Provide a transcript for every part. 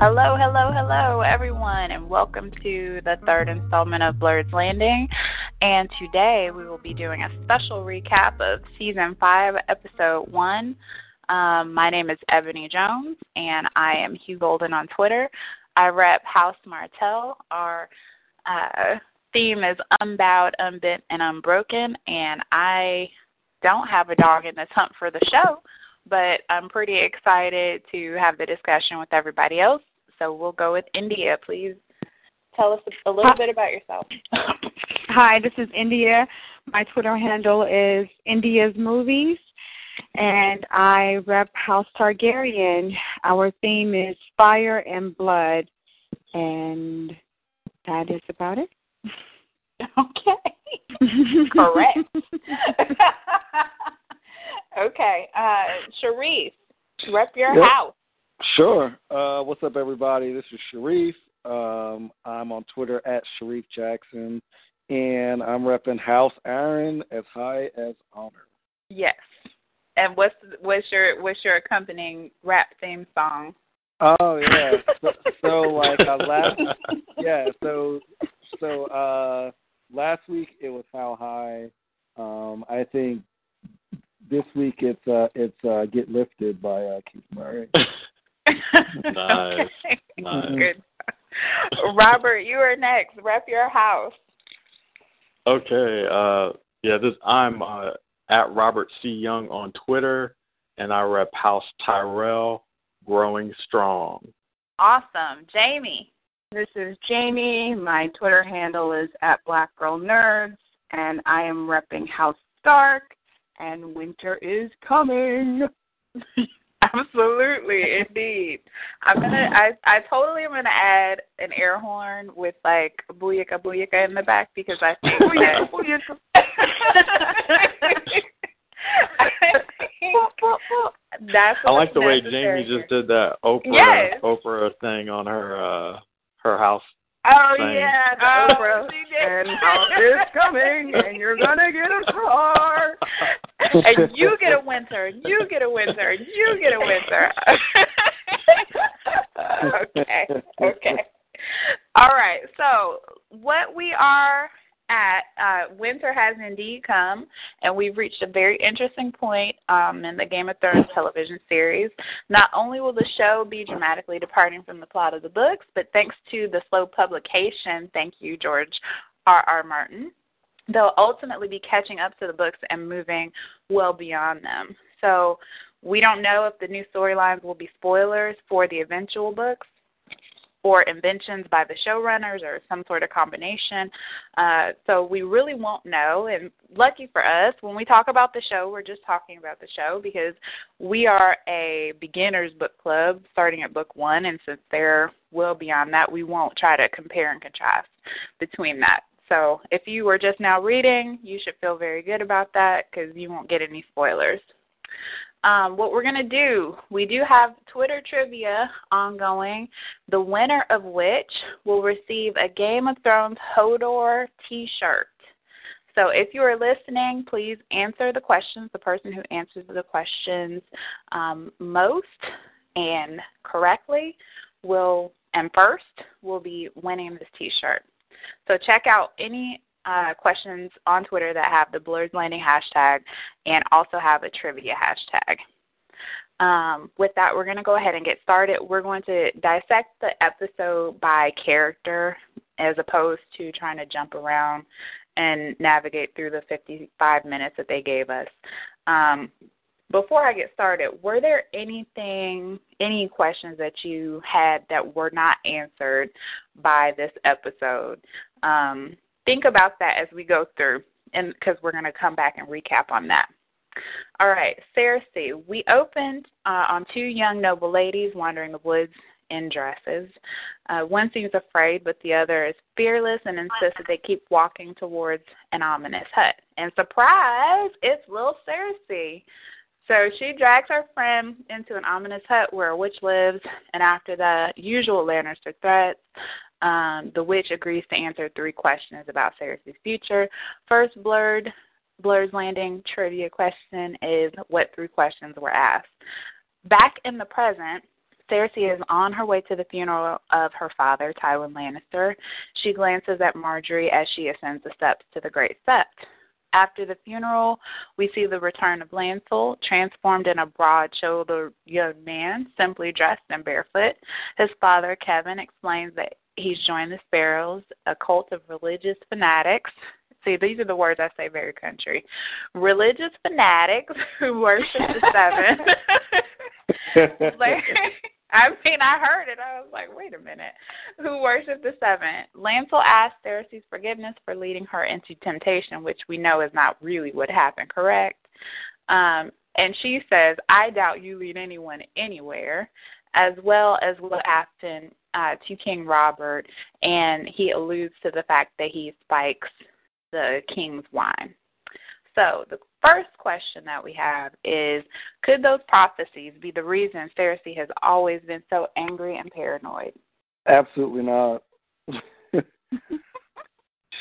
Hello, hello, hello, everyone, and welcome to the third installment of Blerd's Landing. And today we will be doing a special recap of season five, episode one. Um, my name is Ebony Jones, and I am Hugh Golden on Twitter. I rep House Martell. Our uh, theme is unbowed, unbent, and unbroken, and I don't have a dog in this hunt for the show but I'm pretty excited to have the discussion with everybody else. So we'll go with India. Please tell us a little bit about yourself. Hi, this is India. My Twitter handle is India's Movies, and I rep House Targaryen. Our theme is fire and blood, and that is about it. Okay. Correct. Okay. Uh, Sharif, rep your Yep. house. Sure. Uh, what's up, everybody? This is Sharif. Um, I'm on Twitter at Sharif Jackson, and I'm repping House Arryn as high as honor. Yes. And what's what's your what's your accompanying rap theme song? Oh yeah. So, so like uh, last yeah. So so uh, last week it was How High. Um, I think this week it's uh, it's uh, Get Lifted by uh, Keith Murray. Nice. Okay. Nice. Good. Robert, you are next. Rep your house. Okay. Uh, yeah, this I'm uh, at Robert C. Young on Twitter, and I rep House Tyrell, growing strong. Awesome. Jamie. This is Jamie. My Twitter handle is at Black Girl Nerds, and I am repping House Stark, and winter is coming. Absolutely, indeed. I'm gonna. I I totally am gonna add an air horn with like booyaka booyaka in the back because I think that. That's I like the way Jamie just did that Oprah Yes. Oprah thing on her uh, her house. Oh thing. yeah, the Oh, Oprah. And house is coming, and you're gonna get a car. and you get a winter, and you get a winter, and you get a winter. okay, okay. All right. So what we are at, uh, winter has indeed come, and we've reached a very interesting point um, in the Game of Thrones television series. Not only will the show be dramatically departing from the plot of the books, but thanks to the slow publication, thank you, George R. R. Martin, they'll ultimately be catching up to the books and moving well beyond them. So we don't know if the new storylines will be spoilers for the eventual books or inventions by the showrunners or some sort of combination. Uh, so we really won't know. And lucky for us, when we talk about the show, we're just talking about the show because we are a beginner's book club starting at book one. And since they're well beyond that, we won't try to compare and contrast between that. So if you were just now reading, you should feel very good about that because you won't get any spoilers. Um, what we're going to do, we do have Twitter trivia ongoing, the winner of which will receive a Game of Thrones Hodor t shirt. So if you are listening, please answer the questions. The person who answers the questions um, most and correctly will, and first, will be winning this t shirt. So check out any uh, questions on Twitter that have the Blerd Landing hashtag and also have a trivia hashtag. Um, with that, we're going to go ahead and get started. We're going to dissect the episode by character as opposed to trying to jump around and navigate through the 55 minutes that they gave us. Um, before I get started, were there anything, any questions that you had that were not answered by this episode? Um, think about that as we go through, and because we're going to come back and recap on that. All right, Cersei. We opened uh, on two young noble ladies wandering the woods in dresses. Uh, one seems afraid, but the other is fearless and insists that they keep walking towards an ominous hut. And surprise, it's little Cersei. So she drags her friend into an ominous hut where a witch lives, and after the usual Lannister threats, um, the witch agrees to answer three questions about Cersei's future. First, Blerd Blerd's Landing trivia question is what three questions were asked. Back in the present, Cersei is on her way to the funeral of her father, Tywin Lannister. She glances at Margaery as she ascends the steps to the Great Sept. After the funeral, we see the return of Lancel, transformed in a broad shouldered young man, simply dressed and barefoot. His father, Kevan, explains that he's joined the Sparrows, a cult of religious fanatics. See, these are the words I say very country. Religious fanatics who worship the seven. I mean, I heard it. I was like, wait a minute. Who worship the seven? Lancel asked Cersei's forgiveness for leading her into temptation, which we know is not really what happened, correct? Um, and she says, I doubt you lead anyone anywhere, as well as what happened uh, to King Robert, and he alludes to the fact that he spikes the king's wine. So the first question that we have is Could those prophecies be the reason Cersei has always been so angry and paranoid? Absolutely not.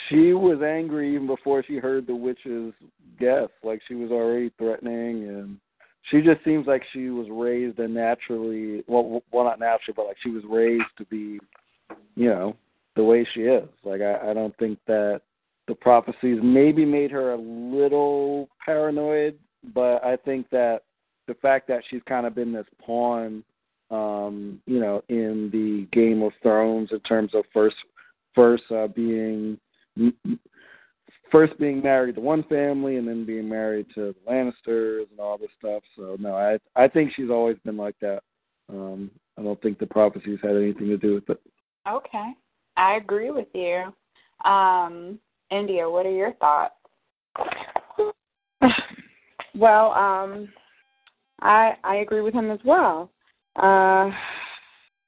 she was angry even before she heard the witch's guess. Like she was already threatening, and she just seems like she was raised and naturally well, well, not naturally, but like she was raised to be, you know, the way she is. Like I, I don't think that the prophecies maybe made her a little paranoid, but I think that the fact that she's kind of been this pawn, um, you know, in the Game of Thrones in terms of first, first uh, being, first being married to one family and then being married to the Lannisters and all this stuff. So no, I I think she's always been like that. Um, I don't think the prophecies had anything to do with it. Okay, I agree with you. Um, India, what are your thoughts? Well, um, I I agree with him as well, uh,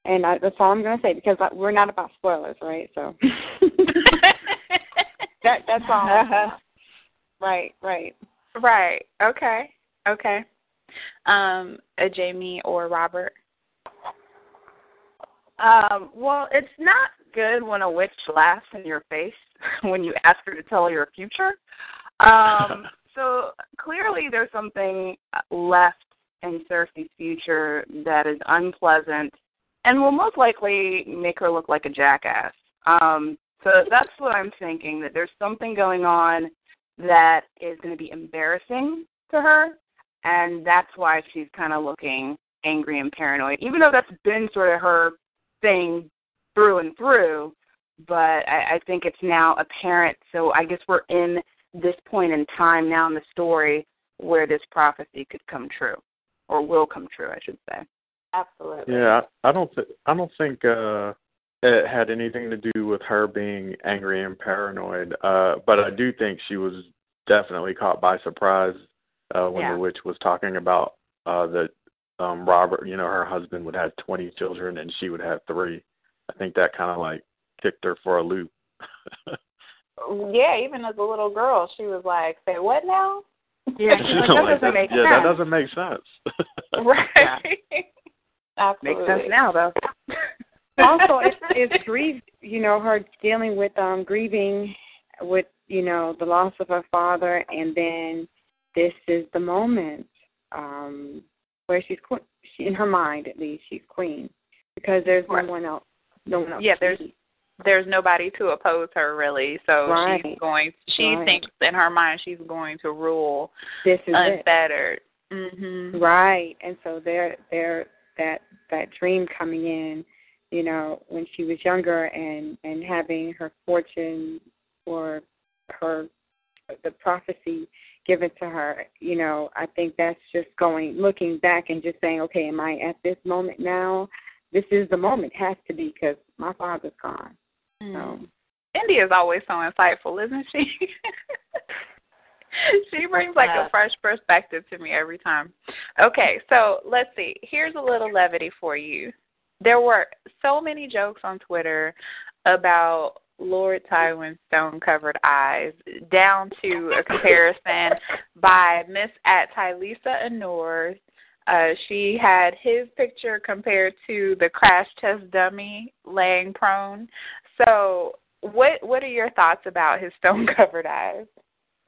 and I, that's all I'm going to say because we're not about spoilers, right? So that that's all. right, right, right. Okay, okay. Um, a Jamie or Robert? Um, well, it's not good when a witch laughs in your face when you ask her to tell your future. Um, so clearly, there's something left in Cersei's future that is unpleasant and will most likely make her look like a jackass. Um, so that's what I'm thinking that there's something going on that is going to be embarrassing to her, and that's why she's kind of looking angry and paranoid, even though that's been sort of her thing through and through. But I, I think it's now apparent. So I guess we're in this point in time now in the story where this prophecy could come true, or will come true, I should say. Absolutely. Yeah, I, I don't. Th- I don't think uh, it had anything to do with her being angry and paranoid. Uh, but I do think she was definitely caught by surprise uh, when Yeah. the witch was talking about uh, that um, Robert, you know, her husband would have 20 children and she would have three. I think that kind of like kicked her for a loop. Yeah, even as a little girl, she was like, "Say what now?" Yeah, she's like, that Like, doesn't make yeah, sense. that doesn't make sense. right. Absolutely. Makes sense now, though. Also it's it's grief you know her dealing with um grieving with you know the loss of her father and then this is the moment um where she's queen she in her mind at least she's queen because there's Right. no one else no one else Yeah, there's there's nobody to oppose her really. So she's going. She Right. thinks in her mind she's going to rule this is it unfettered. Mhm. Right. And so there there that that dream coming in, you know, when she was younger and and having her fortune or her the prophecy given to her. You know, I think that's just going looking back and just saying, okay, am I at this moment now? This is the moment, It has to be because my father's gone. Mm. So. India is always so insightful, isn't she? she brings like a fresh perspective to me every time. Okay, so let's see. Here's a little levity for you. There were so many jokes on Twitter about Lord Tywin's stone covered eyes, down to a comparison by Miss at Tylisa Anor. Uh, she had his picture compared to the crash test dummy laying prone. So, what what are your thoughts about his stone covered eyes?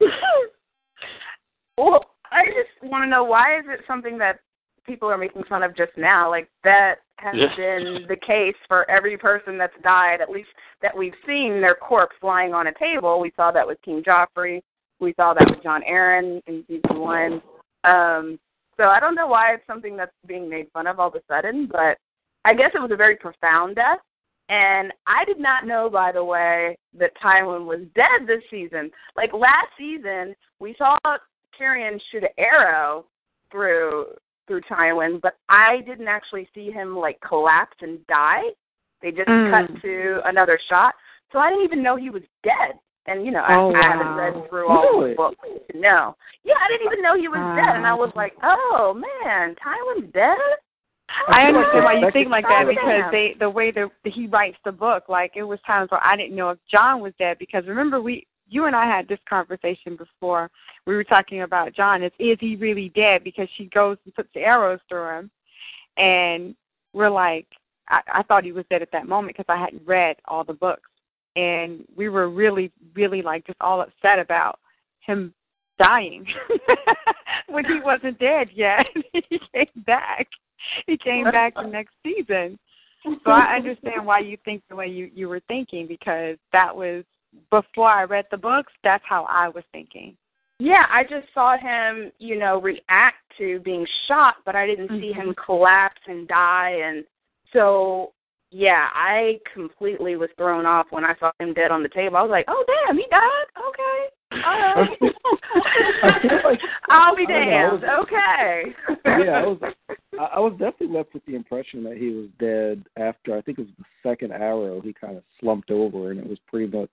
well, I just want to know why is it something that people are making fun of just now? Like that has yeah. been the case for every person that's died, at least that we've seen their corpse lying on a table. We saw that with King Joffrey. We saw that with Jon Arryn in season one. Um, so I don't know why it's something that's being made fun of all of a sudden, but I guess it was a very profound death. And I did not know, by the way, that Tywin was dead this season. Like last season, we saw Tyrion shoot an arrow through through Tywin, but I didn't actually see him like collapse and die. They just mm. cut to another shot, so I didn't even know he was dead. And you know, oh, I, I haven't read through all really? the books to know. Yeah, I didn't even know he was uh, dead, and I was like, oh man, Tywin's dead. I understand why you think like that because they the way that he writes the book, like it was times where I didn't know if Jon was dead because remember we you and I had this conversation before. We were talking about Jon. Is is he really dead? Because she goes and puts the arrows through him, and we're like, I, I thought he was dead at that moment because I hadn't read all the books, and we were really, really like just all upset about him dying when he wasn't dead yet. he came back. He came back the next season. So I understand why you think the way you you were thinking because that was before I read the books, that's how I was thinking. Yeah, I just saw him, you know, react to being shot, but I didn't mm-hmm. see him mm-hmm. collapse and die and so yeah, I completely was thrown off when I saw him dead on the table. I was like, "Oh damn, he died. Okay, all right. like, I'll be damned. Know, okay." yeah, I was. I was definitely left with the impression that he was dead after. I think it was the second arrow. He kind of slumped over, and it was pretty much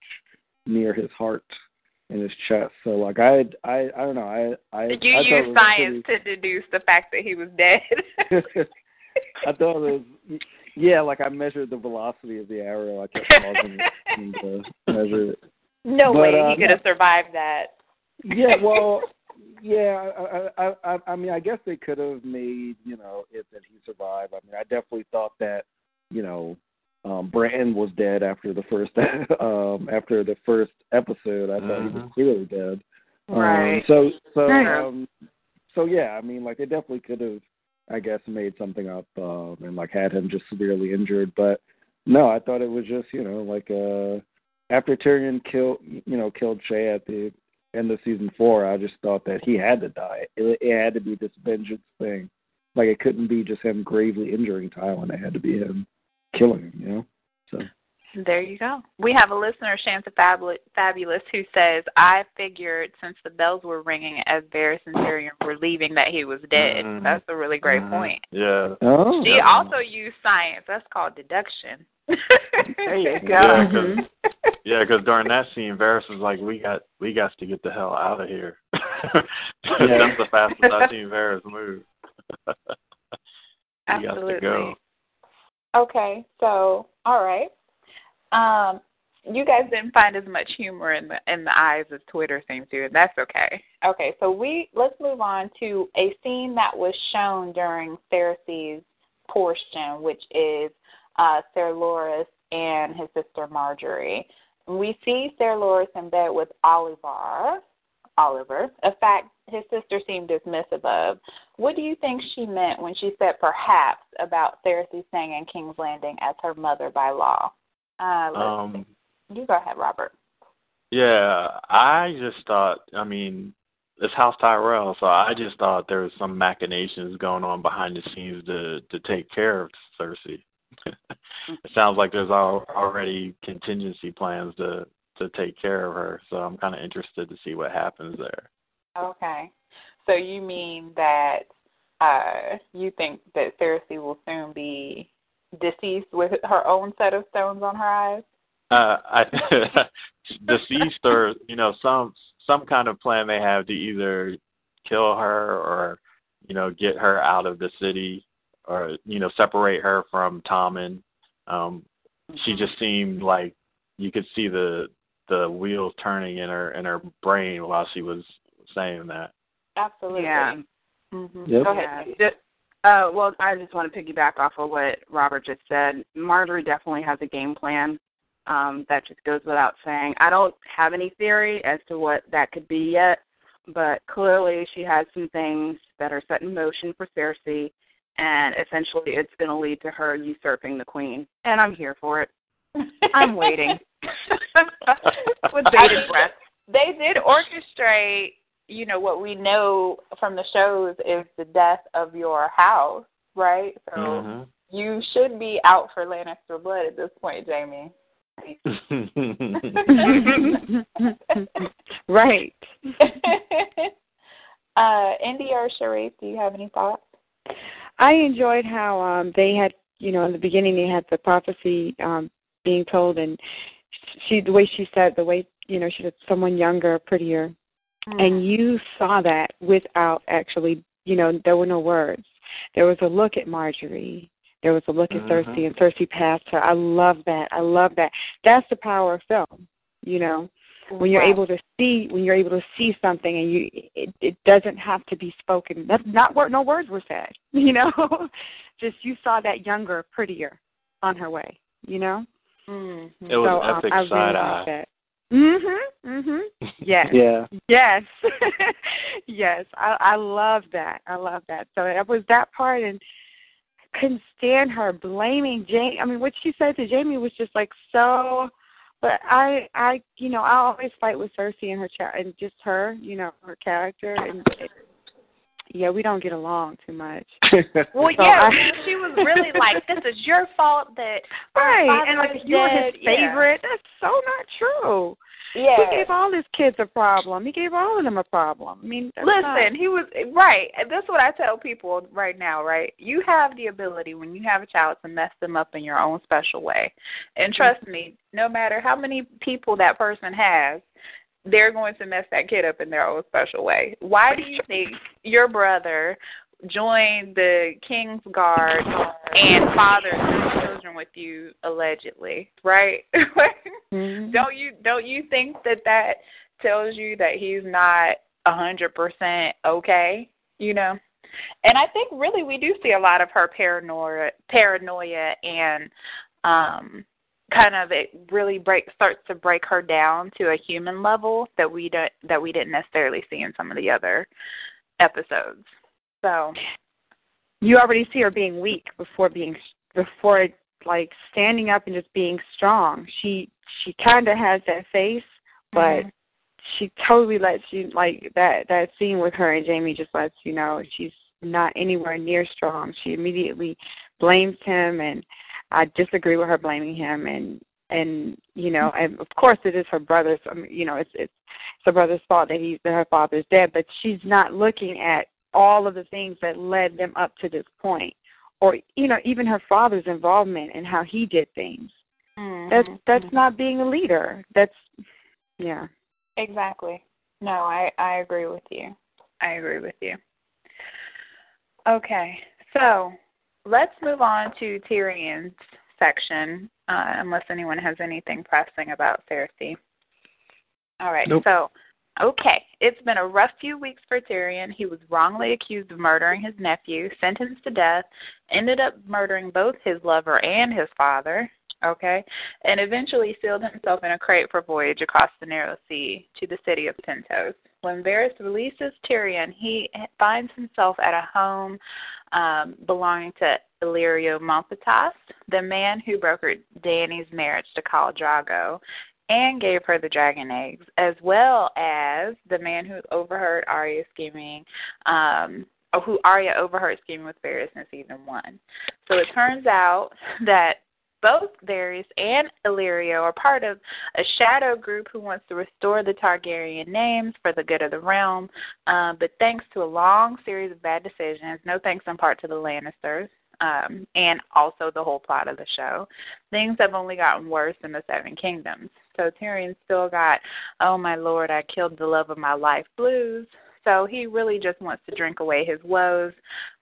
near his heart in his chest. So like I I I don't know. I I Did you I use science pretty... to deduce the fact that he was dead? I thought it was yeah, like I measured the velocity of the arrow. I kept pausing uh, measure it. No but, way uh, he could have survived that. Yeah, well, yeah. I, I I I mean, I guess they could have made you know it that he survived. I mean, I definitely thought that you know um Bran was dead after the first um after the first episode. I thought uh-huh. he was uh-huh. clearly dead. Right. Um, so so um so yeah, I mean like they definitely could have I guess made something up um and like had him just severely injured, but no, I thought it was just, you know, like uh after Tyrion killed you know, killed Shae at the end of season four, I just thought that he had to die. It, it had to be this vengeance thing. Like it couldn't be just him gravely injuring Tywin. It had to be him killing him, you know. So there you go. We have a listener, Shanta Fabulous, who says, "I figured since the bells were ringing as Varys and Tyrion were leaving that he was dead." Mm-hmm. That's a really great mm-hmm. point. Yeah. Oh. She also used science. That's called deduction. there you go. Yeah, because mm-hmm. yeah, during that scene, Varys was like, "We got, we got to get the hell out of here." yeah. That's the fastest I've seen Varys move. Absolutely. Okay, so all right. Um, you guys didn't find as much humor in the in the eyes as Twitter seems to, and that's okay. Okay, so we let's move on to a scene that was shown during Cersei's portion, which is uh, Sir Loras and his sister Margaery. We see Sir Loras in bed with Olyvar, Olyvar, a fact his sister seemed dismissive of. What do you think she meant when she said perhaps about Cersei staying in King's Landing as her mother by law? Uh, um, you go ahead, Robert. Yeah, I just thought. I mean, it's House Tyrell, so I just thought there was some machinations going on behind the scenes to to take care of Cersei. it sounds like there's al- already contingency plans to to take care of her, so I'm kind of interested to see what happens there. Okay. So you mean that uh, you think that Cersei will soon be deceased with her own set of stones on her eyes? Uh, I, deceased or you know some some kind of plan they have to either kill her or you know get her out of the city or you know separate her from Tommen. Um, she just seemed like you could see the the wheels turning in her in her brain while she was saying that. Absolutely. Yeah. Mm-hmm. Yep. Go ahead. Yeah. Uh, well, I just want to piggyback off of what Robert just said. Margaery definitely has a game plan. Um, that just goes without saying. I don't have any theory as to what that could be yet, but clearly she has some things that are set in motion for Cersei, and essentially it's going to lead to her usurping the queen. And I'm here for it. I'm waiting with bated breath. They did orchestrate, you know, what we know from the shows is the death of your house, right? So Mhm. you should be out for Lannister blood at this point, Jamie. right. uh, India or Sharif, do you have any thoughts? I enjoyed how um they had, you know, in the beginning they had the prophecy um being told, and she the way she said the way you know she said someone younger, prettier, and you saw that without actually, you know, there were no words. There was a look at Margaery. There was a look at Mhm. Cersei, and Cersei passed her. I love that. I love that. That's the power of film. You know, when you're Right. able to see when you're able to see something and you it, it doesn't have to be spoken that's not word no words were said you know just you saw that younger prettier on her way you know Mhm. It was so an epic um, I really side eye. That mhm mhm yes Yeah. yes yes i i love that i love that so it was that part and I couldn't stand her blaming Jamie. I mean, what she said to Jamie was just like so. But I, I, you know, I always fight with Cersei and her cha- and just her, you know, her character, and it, yeah, we don't get along too much. Well, So yeah, I- she was really like, "This is your fault that Right, and like was you were dead." his Yeah. favorite. That's so not true. Yeah. He gave all his kids a problem. He gave all of them a problem. I mean, that's Listen, not- he was right. And that's what I tell people right now, right? You have the ability when you have a child to mess them up in your own special way. And mm-hmm. trust me, no matter how many people that person has, they're going to mess that kid up in their own special way. Why do you think your brother joined the King's Guard and fathered children with you allegedly, right? Mhm. don't you don't you think that that tells you that he's not a hundred percent okay you know and i think really we do see a lot of her paranoia paranoia and um kind of it really break starts to break her down to a human level that we don't that we didn't necessarily see in some of the other episodes so you already see her being weak before being before like standing up and just being strong. She she kind of has that face, but Mhm. she totally lets you like that that scene with her and Jamie just lets you know she's not anywhere near strong. She immediately blames him, and I disagree with her blaming him. And and you know, and of course it is her brother's. You know, it's it's it's her brother's fault that he's that her father's dead, but she's not looking at all of the things that led them up to this point or you know even her father's involvement in how he did things that's Mhm. that's not being a leader that's yeah Exactly. No, I I agree with you. I agree with you. Okay, so let's move on to Tyrion's section, uh, unless anyone has anything pressing about Cersei. All right, Nope. so okay, it's been a rough few weeks for Tyrion. He was wrongly accused of murdering his nephew, sentenced to death, ended up murdering both his lover and his father. Okay, and eventually sealed himself in a crate for voyage across the narrow sea to the city of Pentos. When Varys releases Tyrion, he finds himself at a home um, belonging to Illyrio Mopatis, the man who brokered Dany's marriage to Khal Drogo and gave her the dragon eggs, as well as the man who overheard Arya scheming, um, who Arya overheard scheming with Varys in season one. So it turns out that both Varys and Illyrio are part of a shadow group who wants to restore the Targaryen names for the good of the realm. Uh, but thanks to a long series of bad decisions, no thanks in part to the Lannisters, um, and also the whole plot of the show, things have only gotten worse in the Seven Kingdoms. So Tyrion still got, oh my lord, I killed the love of my life blues. So he really just wants to drink away his woes.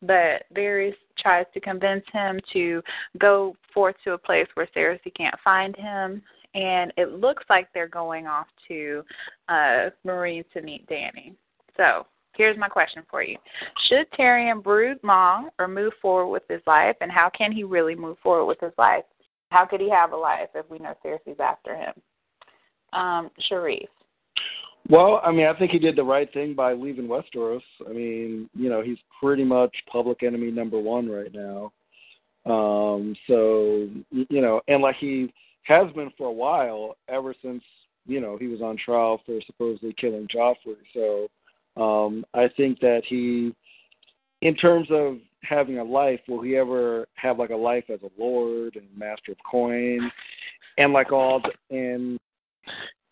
But Varys tries to convince him to go forth to a place where Cersei can't find him. And it looks like they're going off to uh, Meereen to meet Dany. So here's my question for you. Should Tyrion brood long or move forward with his life? And how can he really move forward with his life? How could he have a life if we know Cersei's after him? Um, Sharif. Well, I mean, I think he did the right thing by leaving Westeros. I mean, you know, he's pretty much public enemy number one right now. Um, so, you know, and like he has been for a while, ever since, you know, he was on trial for supposedly killing Joffrey. So um, I think that he, in terms of having a life, will he ever have like a life as a lord and master of coin and like all, the, and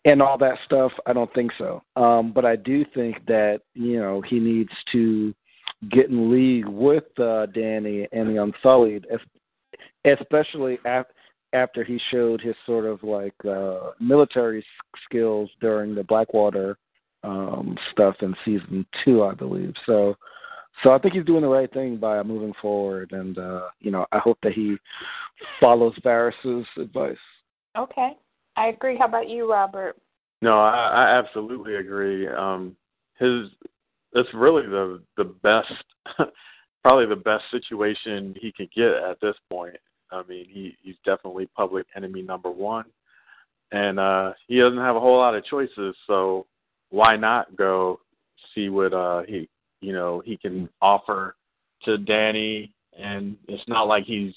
and all that stuff. I don't think so. Um, but I do think that you know he needs to get in league with uh, Dany and the Unsullied, especially after after he showed his sort of like uh, military skills during the Blackwater um, stuff in season two, I believe. So, so I think he's doing the right thing by moving forward, and uh, you know, I hope that he follows Varys's advice. Okay. I agree. How about you, Robert? No, I, I absolutely agree. Um, his it's really the the best, probably the best situation he could get at this point. I mean, he he's definitely public enemy number one, and uh, he doesn't have a whole lot of choices. So why not go see what uh, he you know he can offer to Dany? And it's not like he's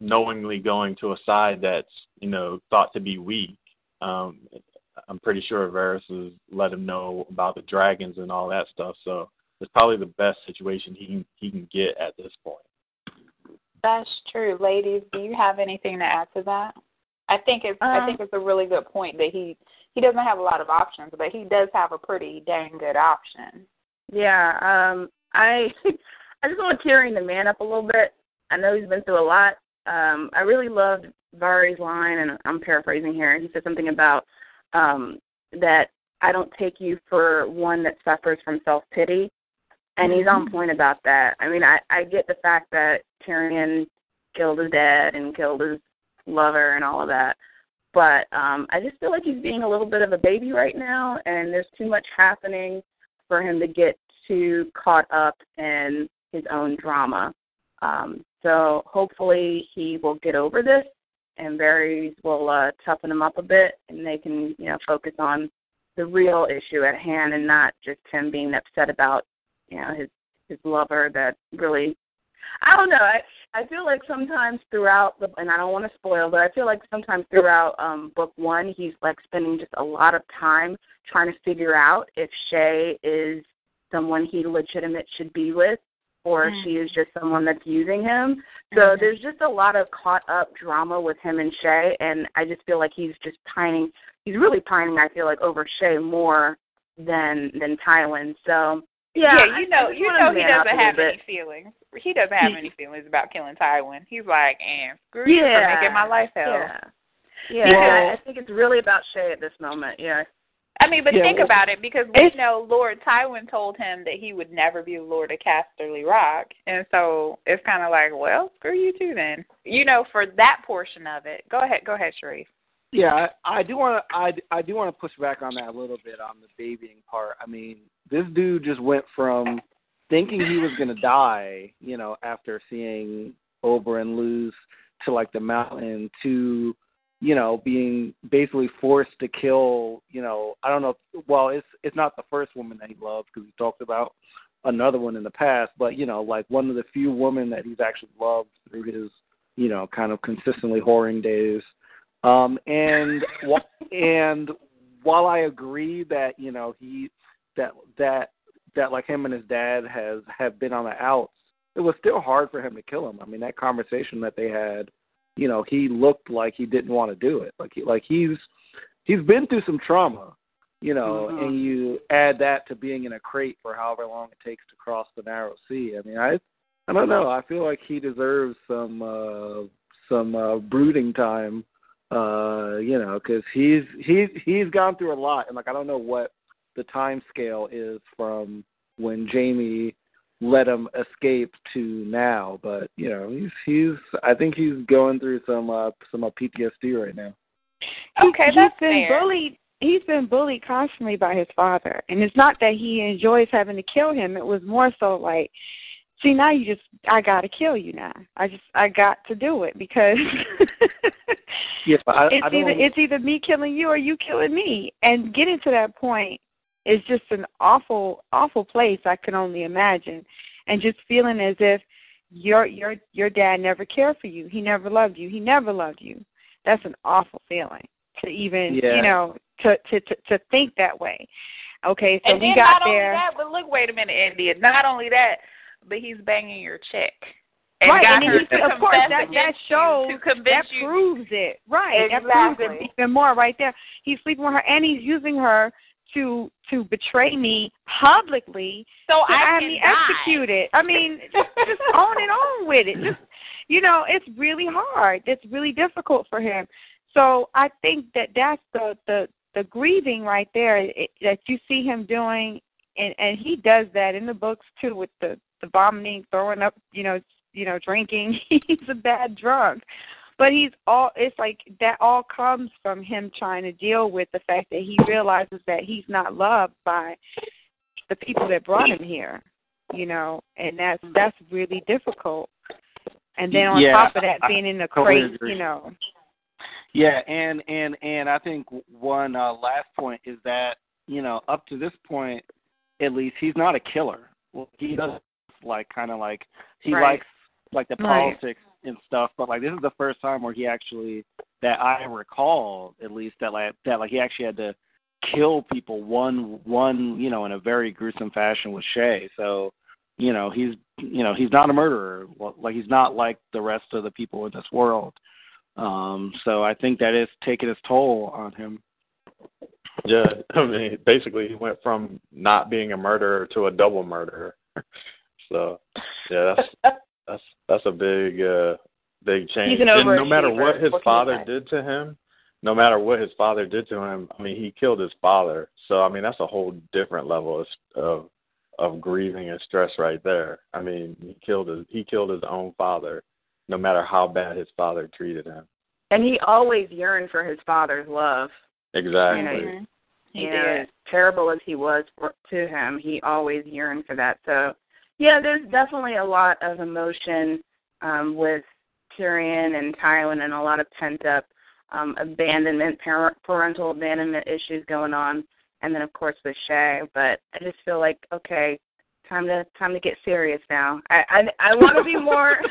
knowingly going to a side that's you know thought to be weak. Um, I'm pretty sure Varys has let him know about the dragons and all that stuff. So it's probably the best situation he can he can get at this point. That's true, ladies. Do you have anything to add to that? I think it's um, I think it's a really good point that he he doesn't have a lot of options, but he does have a pretty dang good option. Yeah, um, I I just want to Tyrion the man up a little bit. I know he's been through a lot, um, I really loved Varys' line, and I'm paraphrasing here. He said something about um, that I don't take you for one that suffers from self pity, and he's on mm-hmm. point about that. I mean, I I get the fact that Tyrion killed his dad and killed his lover and all of that, but um, I just feel like he's being a little bit of a baby right now, and there's too much happening for him to get too caught up in his own drama. Um, so hopefully he will get over this, and Varys will uh, toughen him up a bit, and they can you know focus on the real issue at hand, and not just him being upset about you know his his lover that really. I don't know. I I feel like sometimes throughout the and I don't want to spoil, but I feel like sometimes throughout um book one, he's like spending just a lot of time trying to figure out if Shae is someone he legitimate should be with or mm-hmm. she is just someone that's using him. So mm-hmm. there's just a lot of caught up drama with him and Shae, and I just feel like he's just pining. He's really pining. I feel like over Shae more than than Tywin. So yeah, yeah you know, you know, he doesn't have any feelings. He doesn't have any feelings about killing Tywin. He's like, and screw yeah. you for making my life hell. Yeah, yeah. Well, I think it's really about Shae at this moment. Yeah. I mean, but yeah, think well, about it because we know Lord Tywin told him that he would never be Lord of Casterly Rock, and so it's kind of like, well, screw you too then. You know, for that portion of it. Go ahead, go ahead, Sharif. Yeah, I, I do want to. I, I do want to push back on that a little bit on the babying part. I mean, this dude just went from thinking he was going to die, you know, after seeing Oberyn lose to like the mountain to you know, being basically forced to kill, you know, I don't know. Well, it's it's not the first woman that he loves because he talked about another one in the past, but you know, like one of the few women that he's actually loved through his, you know, kind of consistently whoring days. Um, and and while I agree that you know he that that that like him and his dad has have been on the outs, it was still hard for him to kill him. I mean, that conversation that they had you know, he looked like he didn't want to do it. Like he, like he's he's been through some trauma, you know, Mhm. and you add that to being in a crate for however long it takes to cross the narrow sea. I mean, I I don't know. I feel like he deserves some uh some uh brooding time uh you know cuz he's he's he's gone through a lot and like I don't know what the time scale is from when Jamie let him escape to now but you know he's he's I think he's going through some uh some uh, PTSD right now Okay, he's that's been fair. bullied. He's been bullied constantly by his father, and it's not that he enjoys having to kill him. It was more so like, see, now you just, I got to kill you now. I just, I got to do it because yeah but I, it's I don't either it's either me killing you or you killing me. And getting to that point is just an awful, awful place. I can only imagine, and just feeling as if your your your dad never cared for you. He never loved you. He never loved you. That's an awful feeling to even Yeah. you know to to to, to think that way. Okay, so and we got not only there. that, but look, wait a minute, India. Not only that, but he's banging your chick. And right, and then her he, to of course confess that that against you, shows to convince that you. proves it. Right, that Exactly. proves it even more right there. He's sleeping with her, and he's using her to to betray me publicly so I have can me die. executed. I mean, just just on and on with it. Just you know, it's really hard. It's really difficult for him. So I think that that's the the the grieving right there it, that you see him doing, and and he does that in the books too with the the vomiting, throwing up, you know, you know, drinking. he's a bad drunk. But he's all it's like that all comes from him trying to deal with the fact that he realizes that he's not loved by the people that brought him here. You know, and that's that's really difficult. And then on Yeah, top of that being in the totally crate, agree. you know. Yeah, and and and I think one uh, last point is that you know up to this point, at least he's not a killer. Well, he does like kind of like he Right. likes like the Right. politics and stuff, but like this is the first time where he actually that I recall at least that like that like he actually had to kill people one one you know in a very gruesome fashion with Shae. So you know he's you know he's not a murderer. Well, Like he's not like the rest of the people in this world. Um, so I think that is taking its toll on him. Yeah, I mean, basically, he went from not being a murderer to a double murderer. so, yeah, that's that's that's a big uh big change. an and no matter what his What can you father say? did to him, no matter what his father did to him, I mean, he killed his father. So, I mean, that's a whole different level of of, of grieving and stress right there. I mean, he killed his he killed his own father, no matter how bad his father treated him. And he always yearned for his father's love. Exactly. You know, He you did. as terrible as he was for, to him, he always yearned for that. So, yeah, there's definitely a lot of emotion um, with Tyrion and Tywin, and a lot of pent up um, abandonment, parent, parental abandonment issues going on, and then of course with Shae. But I just feel like okay, time to time to get serious now. I I, I want to be more.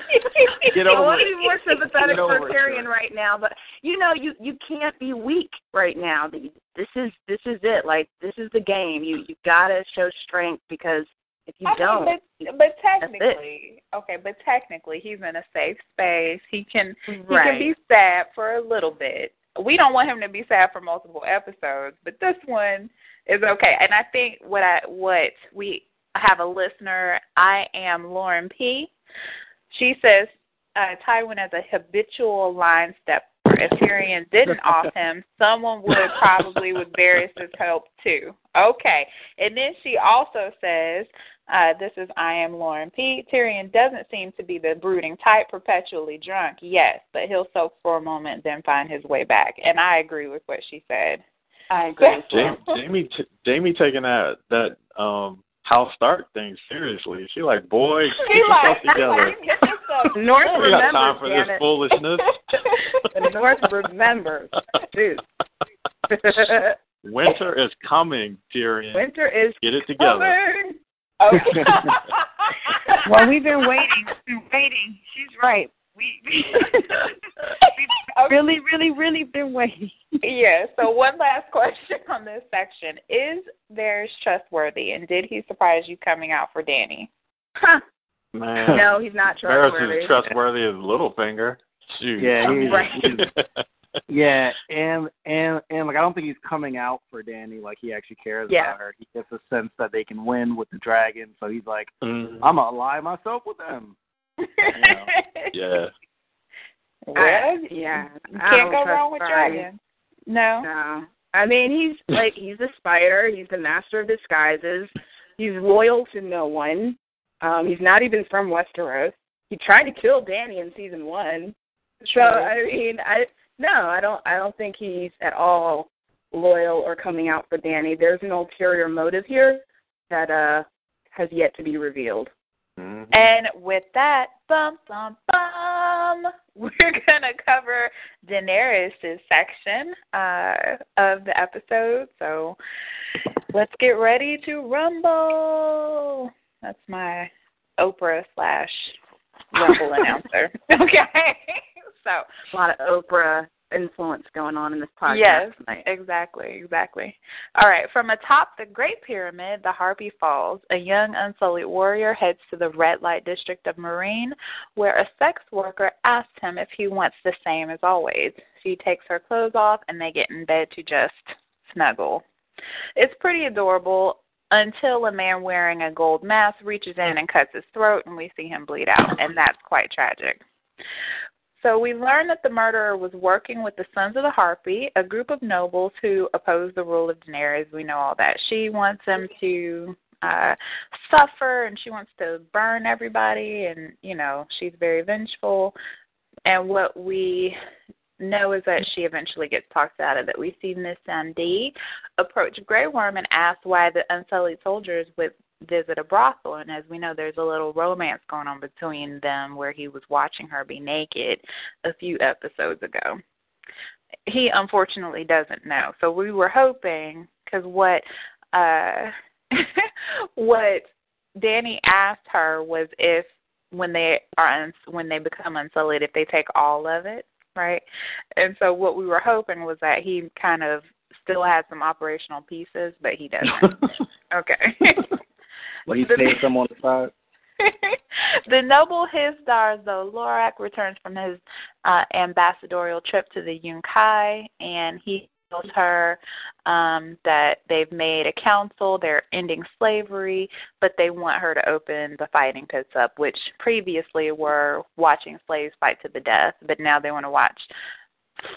Get I want to be more sympathetic for Tyrion Shay. right now, but you know, you you can't be weak right now. This is this is it. Like this is the game. You you gotta show strength because if you I don't, but, but technically, okay, but technically, he's in a safe space. He can he can be sad for a little bit. We don't want him to be sad for multiple episodes, but this one is okay. And I think what I what we have a listener. I am Lauren P. She says uh, Tywin as a habitual line stepper. If Tyrion didn't off him, someone would probably with Varys' help too. Okay, and then she also says uh, this is I am Lauren P. Tyrion doesn't seem to be the brooding type, perpetually drunk, yes, but he'll soak for a moment, then find his way back. And I agree with what she said. I agree. as Jamie. Jamie, t- Jamie taking that that um House Stark thing seriously. She like, boy, get She yourself like, together. get yourself North We got time for this it. foolishness. The North remembers. Dude. Winter is coming, Tyrion. Winter is Get it together. coming. Okay. Well, we've been waiting. We've been waiting. She's right. We we we've really, really, really been waiting. yeah, so one last question on this section. Is Varys trustworthy, and did he surprise you coming out for Dany? Huh. Man, No, he's not Varys trustworthy. is trustworthy as Littlefinger. Shoot. Yeah, he's, Right. he's yeah, and and and like I don't think he's coming out for Dany like he actually cares Yeah. about her. He gets a sense that they can win with the dragon, so he's like, Mhm. I'm gonna ally myself with them. yeah. well, yeah. you I can't don't go wrong with Barney. dragons. No. No. I mean, he's like he's a spider. He's the master of disguises. He's loyal to no one. Um, he's not even from Westeros. He tried to kill Dany in season one. So I mean, I no, I don't. I don't think he's at all loyal or coming out for Dany. There's an ulterior motive here that uh has yet to be revealed. Mhm. And with that, bum bum bum, we're gonna cover Daenerys' section uh, of the episode. So let's get ready to rumble. That's my Oprah slash rumble announcer. Okay, so A lot of Oprah influence going on in this podcast. Yes, tonight. exactly, exactly. All right, from atop the Great Pyramid, the Harpy Falls, a young unsullied warrior heads to the red light district of Meereen, where a sex worker asks him if he wants the same as always. She takes her clothes off and they get in bed to just snuggle. It's pretty adorable until a man wearing a gold mask reaches in and cuts his throat and we see him bleed out, and that's quite tragic. So we learn that the murderer was working with the Sons of the Harpy, a group of nobles who oppose the rule of Daenerys. We know all that. She wants them to uh suffer and she wants to burn everybody and you know, she's very vengeful. And what we know is that she eventually gets talked out of it. We see Missandei approach Grey Worm and ask why the Unsullied soldiers would visit a brothel and as we know there's a little romance going on between them where he was watching her be naked a few episodes ago. He unfortunately doesn't know. So we were hoping because what uh what dany asked her was if when they are uns- when they become unsullied if they take all of it right? And so what we were hoping was that he kind of still had some operational pieces but he doesn't. Okay Well, he saved some on the side. the noble Hizdahr, though, Loraq returns from his uh, ambassadorial trip to the Yunkai, and he tells her um, that they've made a council, they're ending slavery, but they want her to open the fighting pits up, which previously were watching slaves fight to the death, but now they want to watch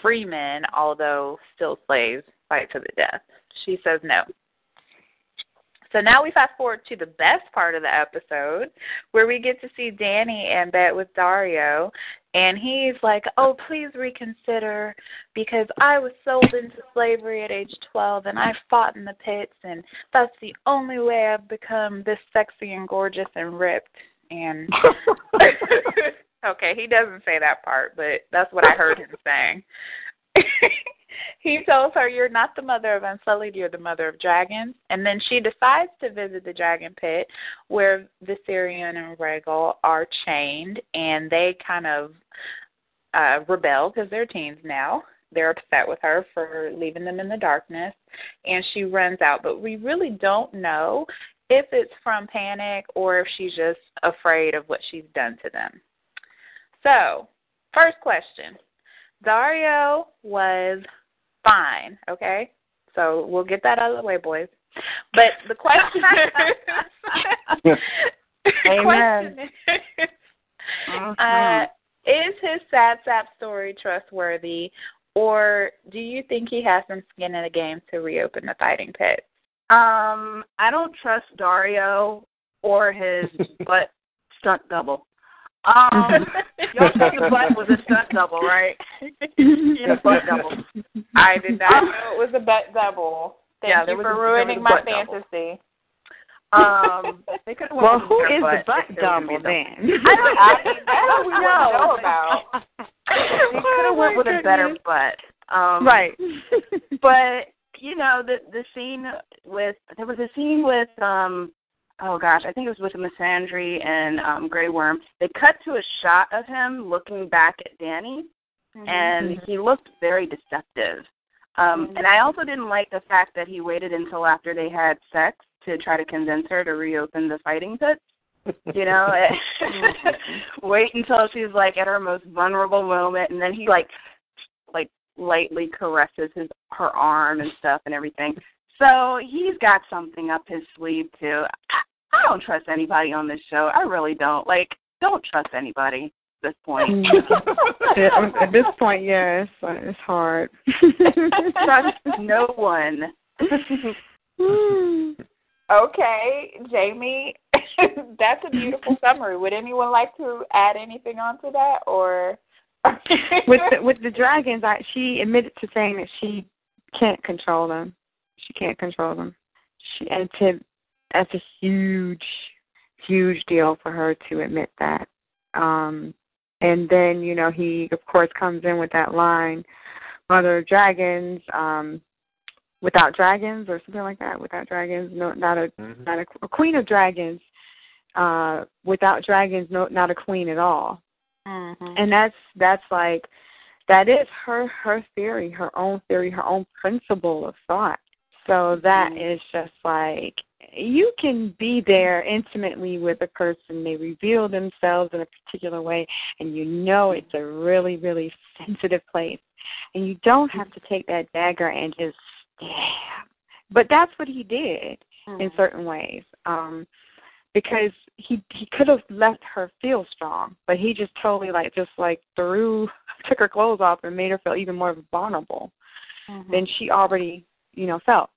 free men, although still slaves, fight to the death. She says no. So now we fast forward to the best part of the episode where we get to see Dany in bed with Daario and he's like, "Oh, please reconsider because I was sold into slavery at age 12 and I fought in the pits and that's the only way I've become this sexy and gorgeous and ripped." And Okay, he doesn't say that part, but that's what I heard him saying. he tells her, You're not the mother of Unsullied, you're the mother of dragons. And then she decides to visit the dragon pit where Viserion and Rhaegal are chained, and they kind of uh, rebel because they're teens now. They're upset with her for leaving them in the darkness, and she runs out. But we really don't know if it's from panic or if she's just afraid of what she's done to them. So, first question Daario was fine, okay? So we'll get that out of the way, boys. But the question is, Amen. question is, uh, is his sad sap story trustworthy, or do you think he has some skin in the game to reopen the fighting pit? Um, I don't trust Daario or his butt stunt double. Um, y'all said the butt was a stunt double, right? He's a butt double. I did not know it was a butt double. Thank Yeah, you for a- ruining my fantasy. Um, they could have Well, who is with who their is the butt butt if they were gonna double be then? I don't, I, that's what we don't know about. They could have went with a better butt. Um, right. but you know the the scene with there was a scene with um oh gosh I think it was with Missandei and um Grey Worm. They cut to a shot of him looking back at Dany, and he looked very deceptive. Um, and I also didn't like the fact that he waited until after they had sex to try to convince her to reopen the fighting pits. You know, wait until she's like at her most vulnerable moment, and then he like, like lightly caresses his her arm and stuff and everything. So he's got something up his sleeve too. I, I don't trust anybody on this show. I really don't. Like, don't trust anybody at this point. Mm. At this point, yes, it's hard. trust no one. Okay, Jamie, that's a beautiful summary. Would anyone like to add anything onto that, or with the, with the dragons, I, she admitted to saying that she can't control them. She can't control them. She and to that's a huge, huge deal for her to admit that. Um, and then you know he of course comes in with that line, "Mother of Dragons." Um, without dragons or something like that. Without dragons, no, not a Mhm. not a, a queen of dragons. Uh, without dragons, no, not a queen at all. Mhm. And that's that's like that is her her theory, her own theory, her own principle of thought. So that is just like you can be there intimately with a person. They reveal themselves in a particular way, and you know it's a really, really sensitive place. And you don't have to take that dagger and just stab. But that's what he did in certain ways. Um, because he he could have left her feel strong, but he just totally like just like threw took her clothes off and made her feel even more vulnerable than she already, you know, felt.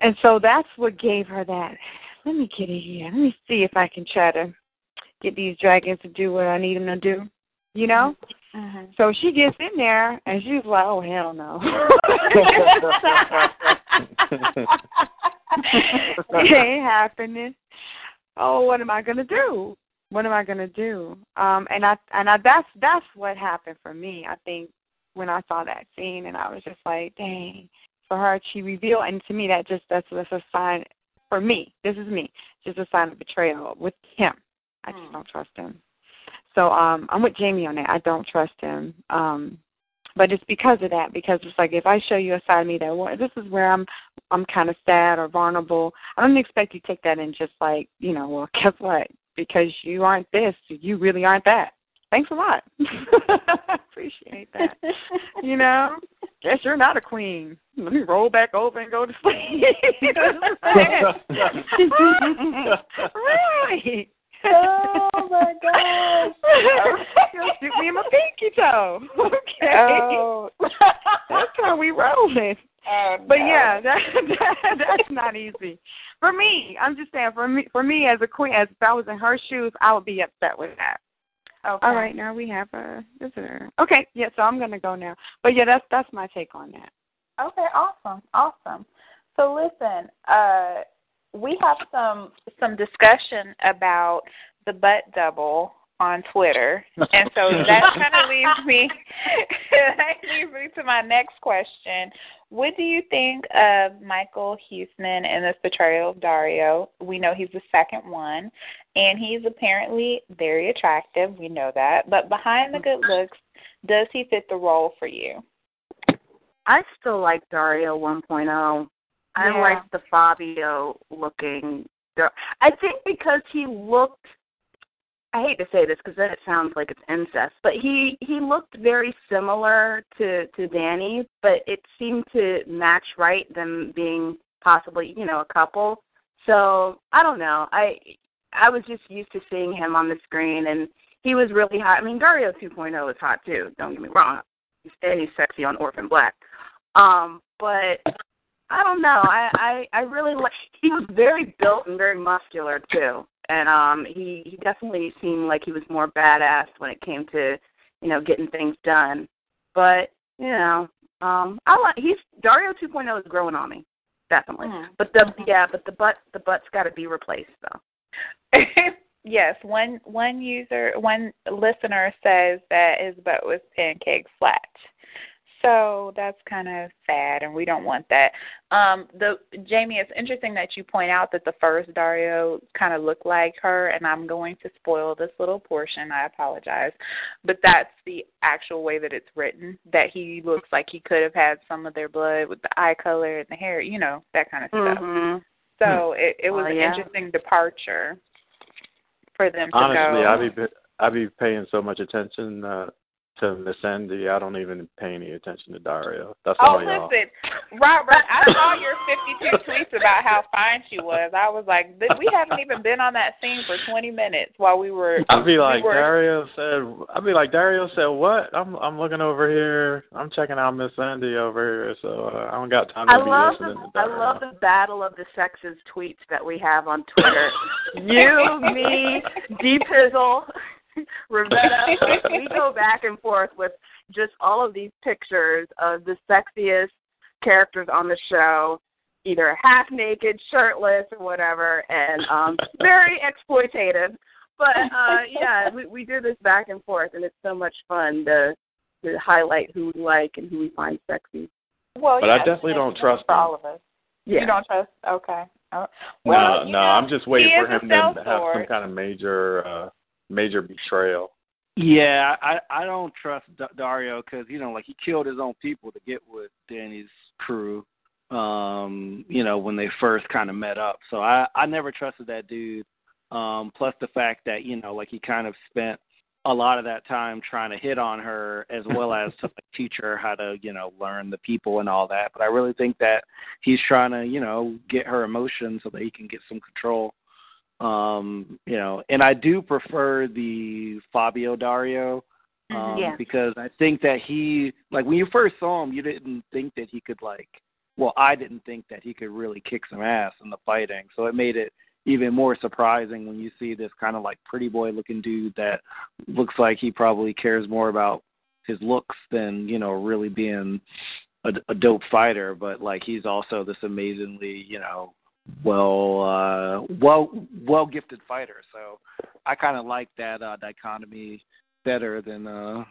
And so that's what gave her that. Let me get in here. Let me see if I can try to get these dragons to do what I need them to do. You know? Mhm. So she gets in there and she's like, "Oh hell no." it ain't happening. Oh, what am I gonna do? What am I gonna do? Um, and I and I that's that's what happened for me. I think when I saw that scene, and I was just like, dang. For her, she revealed, and to me, that just that's that's a sign. For me, this is me, just a sign of betrayal with him. I just don't trust him. So um, I'm with Jamie on that. I don't trust him. Um, but it's because of that. Because it's like if I show you a side of me that well, this is where I'm, I'm kind of sad or vulnerable. I don't expect you to take that and just like you know, well, guess what? Because you aren't this, you really aren't that. Thanks a lot. I appreciate that. you know, guess you're not a queen. Let me roll back over and go to sleep. right. Oh my gosh. You'll shoot me in my pinky toe. Okay. Oh. That's how we rolling. Oh, But no. yeah, that, that that's not easy. For me, I'm just saying for me for me as a queen as if I was in her shoes, I would be upset with that. Okay. All right, now we have a visitor. Okay, yeah, so I'm gonna go now. But yeah, that's that's my take on that. Okay, awesome, awesome. So listen, uh, we have some some discussion about the butt double on Twitter, and so that kind of leads me that leads me to my next question. What do you think of Michiel Huisman and this portrayal of Daario? We know he's the second one, and he's apparently very attractive. We know that, but behind the good looks, does he fit the role for you? I still like Daario 1.0. I Yeah. like the Fabio looking. I think because he looked. I hate to say this because then it sounds like it's incest, but he he looked very similar to to Dany, but it seemed to match right them being possibly you know a couple. So I don't know. I I was just used to seeing him on the screen, and he was really hot. I mean, Daario 2.0 is hot too. Don't get me wrong. And he's sexy on Orphan Black. Um, but I don't know. I I, I really like. He was very built and very muscular too, and um, he he definitely seemed like he was more badass when it came to you know getting things done. But you know, um, I like he's Daario 2.0 is growing on me, definitely. Mhm. But the yeah, but the butt the butt's got to be replaced though. yes, one one user, one listener says that his butt was pancake flat. So that's kind of sad, and we don't want that. Um, the Jamie, it's interesting that you point out that the first Daario kind of looked like her, and I'm going to spoil this little portion. I apologize, but that's the actual way that it's written. That he looks like he could have had some of their blood with the eye color and the hair, you know, that kind of stuff. Mhm. So it, it was Oh, an yeah. interesting departure. for them to go. Honestly, go. I be I be paying so much attention uh, to Missandei. I don't even pay any attention to Daario. That's Oh, all y'all. listen, Robert, I saw your 52 tweets about how fine she was. I was like, we haven't even been on that scene for 20 minutes while we were. I'd be like we were, Daario said. I'd be like Daario said. What? I'm I'm looking over here. I'm checking out Missandei over here. So uh, I don't got time to I be love listening the to I Daario. love the battle of the sexes tweets that we have on Twitter. you, me, D Pizzle, Ravetta. we go back and forth with just all of these pictures of the sexiest characters on the show, either half naked, shirtless, or whatever, and um very exploitative. But uh yeah, we we do this back and forth and it's so much fun to to highlight who we like and who we find sexy. well, But I definitely it's don't trust all of us. Yeah. You don't trust? Okay. Oh, well, no, no, know, I'm just waiting for him to have some kind of major, uh major betrayal. Yeah, I I don't trust D- Daario because you know, like he killed his own people to get with Dany's crew. Um, you know, when they first kind of met up. So I I never trusted that dude. Um, plus the fact that you know, like he kind of spent a lot of that time trying to hit on her as well as to like, teach her how to you know learn the people and all that. But I really think that he's trying to you know get her emotions so that he can get some control um you know and i do prefer the fabio daario um Mhm. Yeah. because i think that he like when you first saw him you didn't think that he could like well i didn't think that he could really kick some ass in the fighting so it made it even more surprising when you see this kind of like pretty boy looking dude that looks like he probably cares more about his looks than you know really being a, a dope fighter but like he's also this amazingly you know well uh well well gifted fighter so i kind of like that uh dichotomy better than uh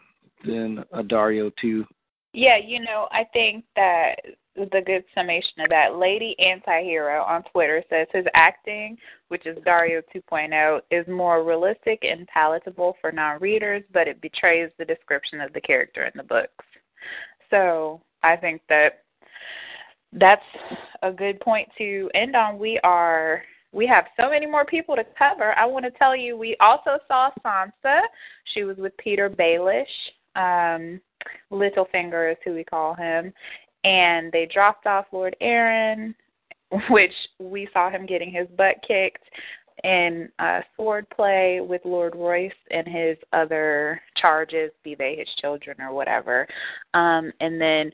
than a daario too. Yeah, you know, I think that the good summation of that, Lady Antihero on Twitter says his acting, which is Daario 2.0, is more realistic and palatable for non-readers, but it betrays the description of the character in the books. So I think that that's a good point to end on. We are we have so many more people to cover. I want to tell you we also saw Sansa. She was with Petyr Baelish. Um Littlefinger is who we call him. And they dropped off Lord Arryn, which we saw him getting his butt kicked in uh, sword play with Lord Royce and his other charges, be they his children or whatever. Um, and then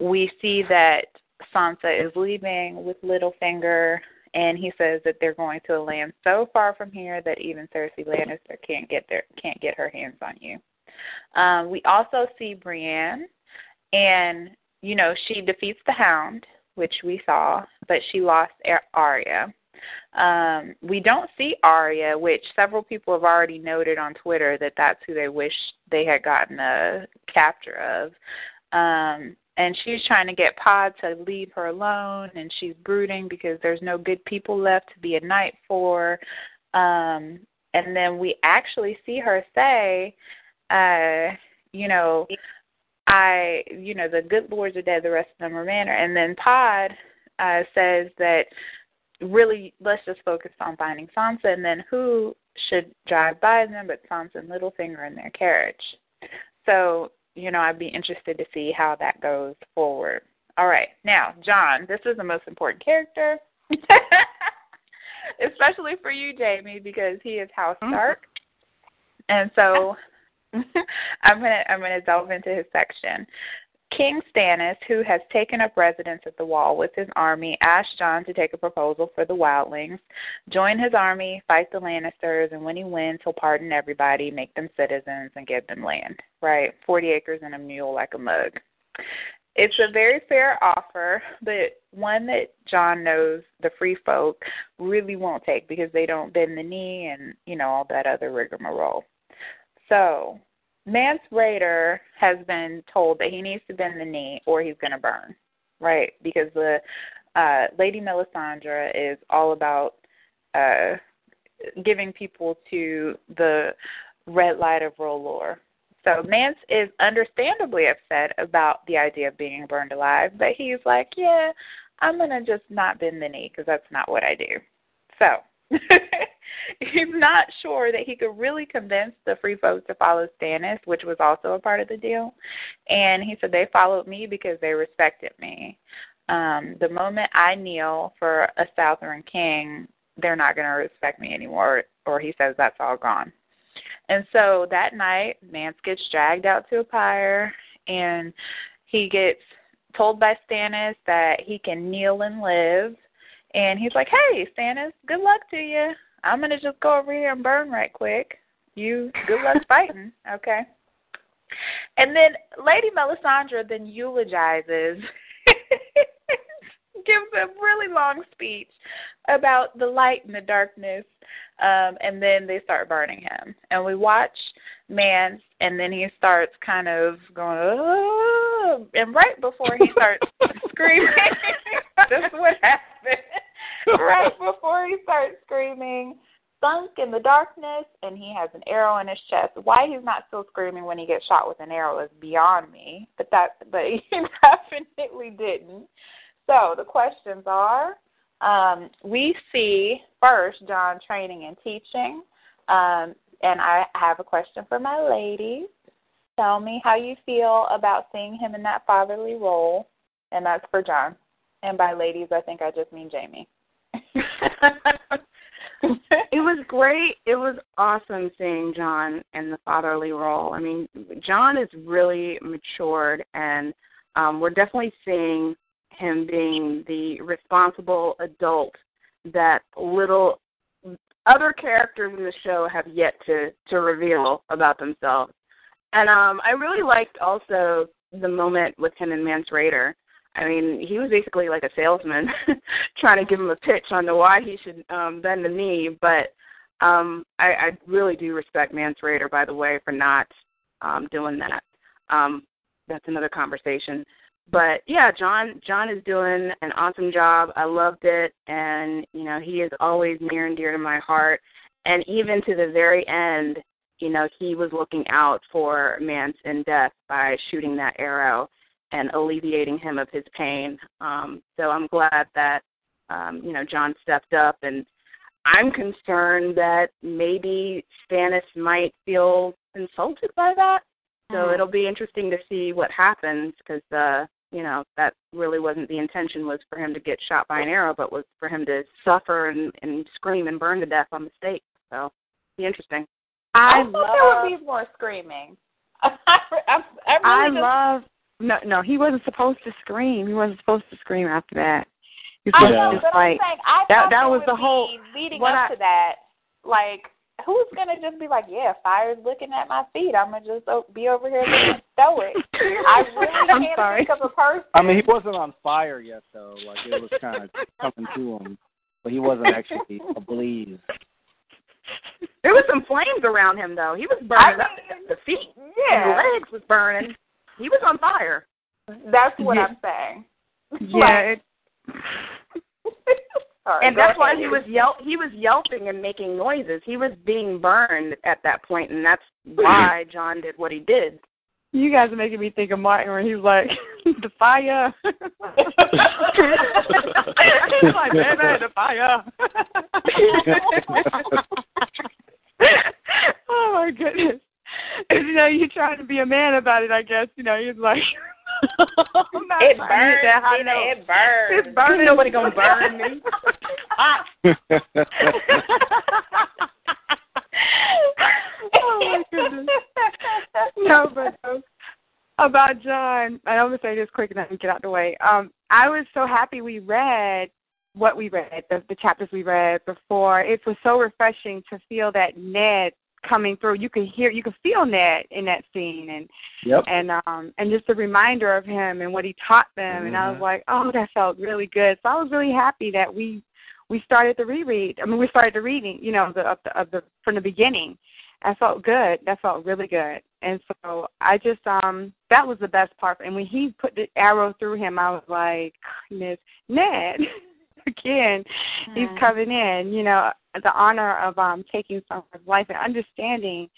we see that Sansa is leaving with Littlefinger, and he says that they're going to a land so far from here that even Cersei Lannister can't get their can't get her hands on you. Um, we also see Brienne, and you know she defeats the Hound, which we saw, but she lost Ar- Arya. Um, we don't see Arya, which several people have already noted on Twitter that that's who they wish they had gotten a capture of. Um, and she's trying to get Pod to leave her alone, and she's brooding because there's no good people left to be a knight for. Um, and then we actually see her say, uh, you know, I, you know, the good lords are dead, the rest of them are manner. And then Pod uh, says that really let's just focus on finding Sansa, and then who should drive by them but Sansa and Littlefinger in their carriage. So, you know, I'd be interested to see how that goes forward. All right, now, Jon, this is the most important character, especially for you, Jamie, because he is House mm-hmm. Stark, and so I'm gonna I'm gonna delve into his section. King Stannis, who has taken up residence at the Wall with his army, asked Jon to take a proposal for the Wildlings, join his army, fight the Lannisters, and when he wins, he'll pardon everybody, make them citizens, and give them land. Right? 40 acres and a mule like a mug. It's a very fair offer, but one that Jon knows the free folk really won't take because they don't bend the knee and, you know, all that other rigmarole. So, Mance Rayder has been told that he needs to bend the knee or he's going to burn, right? Because the uh, Lady Melisandre is all about uh, giving people to the red light of R'hllor. So Mance is understandably upset about the idea of being burned alive, but he's like, yeah, I'm going to just not bend the knee because that's not what I do. So he's not sure that he could really convince the free folks to follow Stannis, which was also a part of the deal. And he said they followed me because they respected me. Um, the moment I kneel for a Southern king, they're not going to respect me anymore, or he says that's all gone. And so that night, Mance gets dragged out to a pyre, and he gets told by Stannis that he can kneel and live. And he's like, "Hey, Stannis, good luck to you. I'm gonna just go over here and burn right quick. You good luck fighting, okay?" And then Lady Melisandre then eulogizes, gives a really long speech about the light and the darkness, um, and then they start burning him. And we watch Mance, and then he starts kind of going, oh, and right before he starts screaming, that's what happened. right before he starts screaming, sunk in the darkness, and he has an arrow in his chest. Why he's not still screaming when he gets shot with an arrow is beyond me, but that, but he definitely didn't. So the questions are um, we see first Jon training and teaching, um, and I have a question for my ladies. Tell me how you feel about seeing him in that fatherly role, and that's for Jon. And by ladies, I think I just mean Jamie. it was great. It was awesome seeing Jon in the fatherly role. I mean, Jon is really matured, and um, we're definitely seeing him being the responsible adult that little other characters in the show have yet to to reveal about themselves. And um I really liked also the moment with him and Mance Rayder. I mean, he was basically like a salesman trying to give him a pitch on the why he should um bend the knee, but um I, I really do respect Mance Rayder by the way for not um doing that. Um that's another conversation but yeah, Jon Jon is doing an awesome job. I loved it, and you know he is always near and dear to my heart. And even to the very end, you know he was looking out for Mance in death by shooting that arrow and alleviating him of his pain. Um, so I'm glad that um, you know Jon stepped up, and I'm concerned that maybe Stannis might feel insulted by that. So mm-hmm. it'll be interesting to see what happens because uh, you know that really wasn't the intention was for him to get shot by an arrow but was for him to suffer and and scream and burn to death on the stake so be interesting i, I love, there would be more screaming I, I, I, really I love no no he wasn't supposed to scream he wasn't supposed to scream after that he was I know, but like, I'm saying, I that that was the whole leading up I, to that like who's gonna just be like, yeah, fire's looking at my feet. I'm gonna just be over here looking stoic. I really can't sorry. think of a person. I mean, he wasn't on fire yet, though. Like it was kind of coming to him, but he wasn't actually ablaze. There was some flames around him, though. He was burning I mean, up. The feet, yeah, the legs was burning. He was on fire. That's what yeah. I'm saying. Yeah. Sorry, and that's why he was yel he was yelping and making noises. He was being burned at that point, and that's why Jon did what he did. You guys are making me think of Martin when he's like, the fire. he's like, baby, the fire. oh my goodness. And, you know, you're trying to be a man about it, I guess. You know, he's like, it burns. It burns. It's burning. Nobody gonna burn me. oh my goodness. No, but um, about Jon, I'm gonna say this quick and then get out the way. Um, I was so happy we read what we read, the, the chapters we read before. It was so refreshing to feel that Ned coming through. You could hear, you could feel Ned in that scene, and yep. and um and just a reminder of him and what he taught them. Mm-hmm. And I was mm-hmm. like, oh, that felt really good. So I was really happy that we we started the reread. I mean, we started the reading, you know, the of the, of the from the beginning. That felt good. That felt really good. And so I just um that was the best part. And when he put the arrow through him, I was like, Miss Ned. again, he's coming in, you know, the honor of um taking someone's life and understanding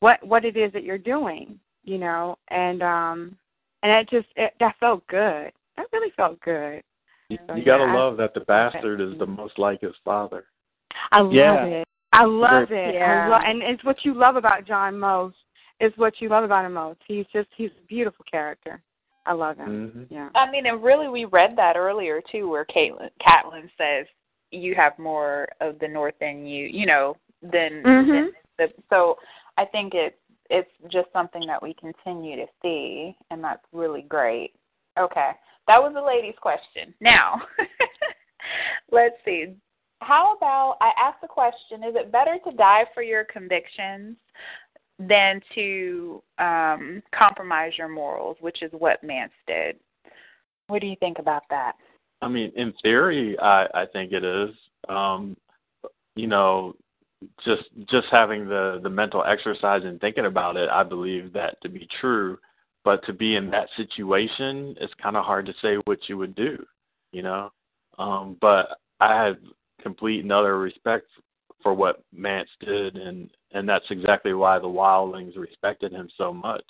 what what it is that you're doing, you know, and um and it just it, that felt good. That really felt good. You, so, you gotta yeah, love that the bastard is the most like his father. I love yeah. it. I love it. Yeah. I lo- and it's what you love about Jon most. is what you love about him most. He's just he's a beautiful character. I love him. hmm Yeah. I mean, and really, we read that earlier too, where Caitlin, Catelyn says you have more of the North than you, you know, than, Mhm. than the. So I think it's it's just something that we continue to see, and that's really great. Okay, that was the lady's question. Now, let's see. How about I asked the question: Is it better to die for your convictions than to um, compromise your morals, which is what Mance did? What do you think about that? I mean, in theory, I I think it is. Um, you know, just just having the the mental exercise and thinking about it, I believe that to be true. But to be in that situation, it's kind of hard to say what you would do. You know, um, but I have complete and utter respect for what Mance did, and and that's exactly why the wildlings respected him so much.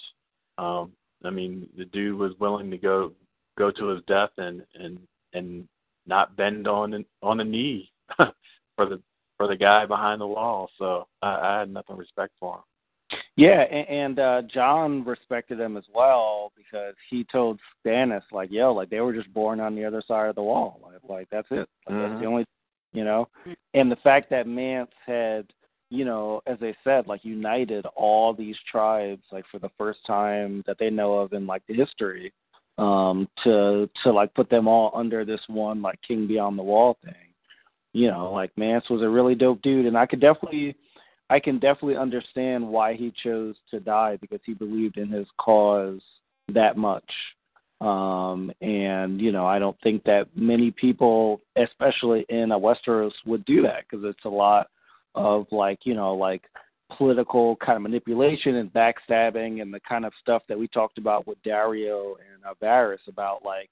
Um, I mean, the dude was willing to go go to his death and and and not bend on on a knee for the for the guy behind the wall. So I, I had nothing respect for him. Yeah, and, and uh Jon respected him as well because he told Stannis like, "Yo, like they were just born on the other side of the wall. Like, like that's it. Like, That's Mhm. the only, you know." And the fact that Mance had, you know, as they said, like united all these tribes like for the first time that they know of in like the history, um, to to like put them all under this one like King Beyond the Wall thing. You know, like Mance was a really dope dude, and I could definitely I can definitely understand why he chose to die because he believed in his cause that much. Um, and you know, I don't think that many people, especially in a Westeros, would do that because it's a lot of like you know like political kind of manipulation and backstabbing and the kind of stuff that we talked about with Daario and Avaris about like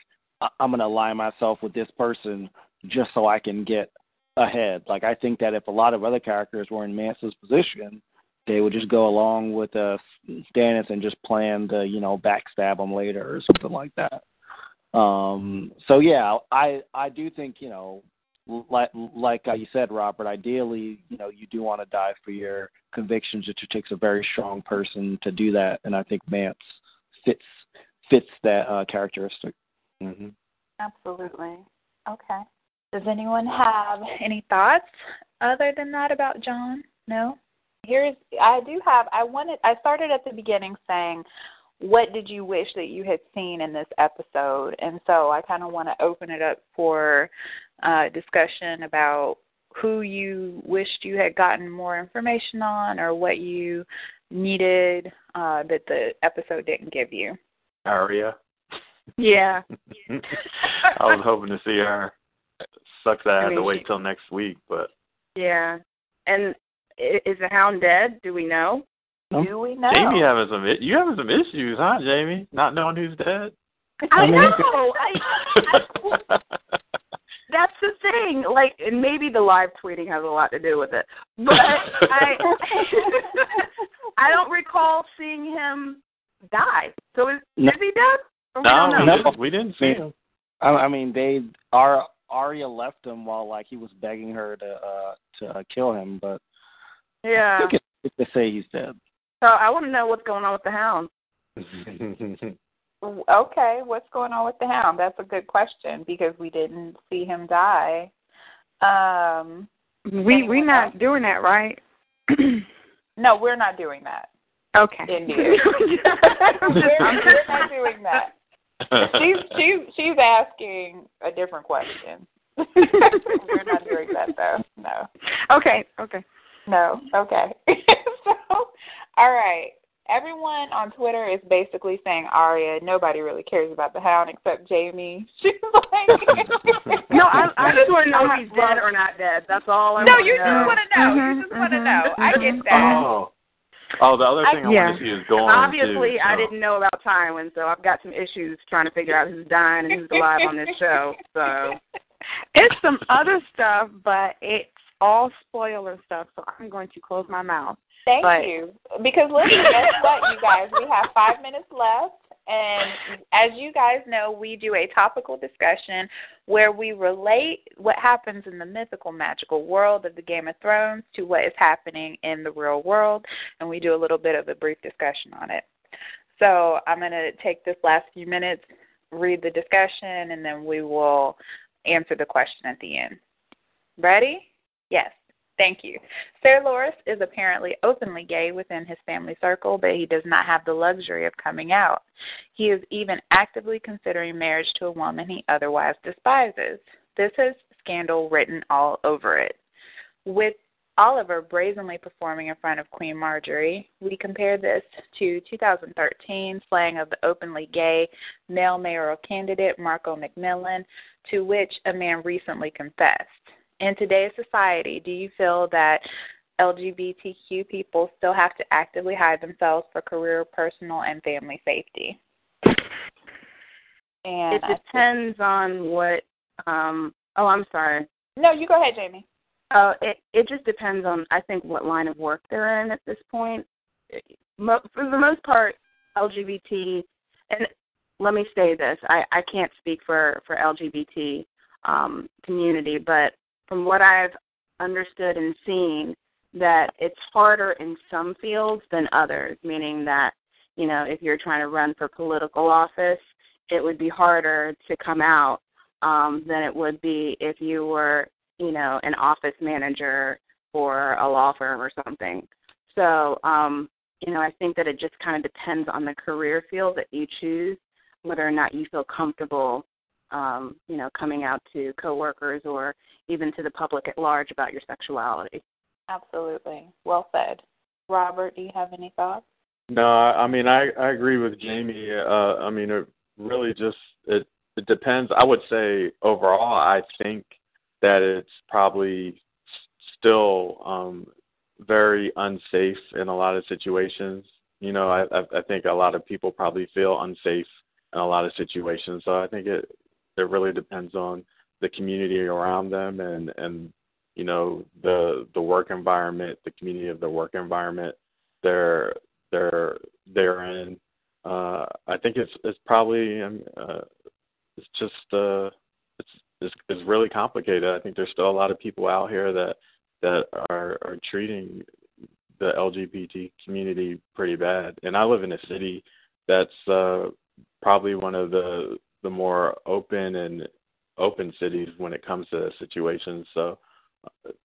I'm going to align myself with this person just so I can get ahead. Like I think that if a lot of other characters were in Mance's position, they would just go along with uh, Stannis and just plan to, you know, backstab him later or something like that. Um, so yeah, I I do think you know, like like uh, you said, Robert. Ideally, you know, you do want to die for your convictions. It takes a very strong person to do that, and I think Mance fits fits that uh, characteristic. hmm Absolutely. Okay. Does anyone have any thoughts other than that about Jon? No? Here's I do have I wanted I started at the beginning saying what did you wish that you had seen in this episode? And so I kind of want to open it up for uh, discussion about who you wished you had gotten more information on or what you needed uh, that the episode didn't give you. Arya. Yeah. I was hoping to see her. Sucks that I, I had mean, to wait she- till next week, but Yeah. And i- is the hound dead? Do we know? Do we know? Jamie having some i- you having some issues, huh, Jamie? Not knowing who's dead. I I mean- know. I, I, that's the thing. Like, and maybe the live tweeting has a lot to do with it. But I, I don't recall seeing him die. So is, No. is he dead? Or no, don't know. No. we didn't see him. I, I mean, they Ar Arya left him while like he was begging her to uh to uh, kill him, but yeah, I Yeah. think it's safe to say he's dead. So I want to know what's going on with the hound. Okay, what's going on with the hound? That's a good question because we didn't see him die. Um, We we Anyone not else? doing that, right? no, we're not doing that. okay. We're, we're not doing that. She's she, she's asking a different question. we're not doing that though. No. Okay. Okay. No. Okay. so, all right. Everyone on Twitter is basically saying Arya. Nobody really cares about the Hound except Jamie. She's like, No, I, I just want to know if he's dead or not dead. That's all I know." no, you to just want to know. Mhm, You just want to mhm. know. I get that. oh. Oh, the other thing I, yeah. want to see is going on. Obviously, to, I so- didn't know about Tywin, so I've got some issues trying to figure out who's dying and who's alive on this show. So, It's some other stuff, but it's all spoiler stuff. So I'm going to close my mouth. Thank But- you. Because listen, guess what, you guys? We have five minutes left, And as you guys know, we do a topical discussion where we relate what happens in the mythical, magical world of the Game of Thrones to what is happening in the real world, and we do a little bit of a brief discussion on it. So I'm going to take this last few minutes, read the discussion, and then we will answer the question at the end. Ready? Yes. Thank you. Sir Loras is apparently openly gay within his family circle, but he does not have the luxury of coming out. He is even actively considering marriage to a woman he otherwise despises. This has scandal written all over it. With Olyvar brazenly performing in front of Queen Margaery, we compare this to 2013 slaying of the openly gay male mayoral candidate Marco McMillian, to which a man recently confessed in today's society, do you feel that LGBTQ people still have to actively hide themselves for career, personal, and family safety? And it depends on what. Um, oh, I'm sorry. No, you go ahead, Jamie. Oh, it it just depends on I think what line of work they're in at this point. For the most part, LGBT, and let me say this: I I can't speak for for LGBT um, community, but from what I've understood and seen, that it's harder in some fields than others, meaning that, you know, if you're trying to run for political office, it would be harder to come out um, than it would be if you were, you know, an office manager for a law firm or something. So, um, you know, I think that it just kind of depends on the career field that you choose, whether or not you feel comfortable um, you know, coming out to coworkers or even to the public at large about your sexuality. Absolutely. Well said. Robert, do you have any thoughts? No, I mean I I agree with Jamie. Uh, I mean it really just it it depends. I would say overall, I think that it's probably still um, very unsafe in a lot of situations. You know, I I think a lot of people probably feel unsafe in a lot of situations. So I think it it really depends on the community around them and and you know the the work environment, the community of the work environment they're they're they're in. Uh, I think it's it's probably um, uh, it's just uh, it's, it's it's really complicated. I think there's still a lot of people out here that that are are treating the LGBT community pretty bad. And I live in a city that's uh, probably one of the the more open and open cities when it comes to situations. So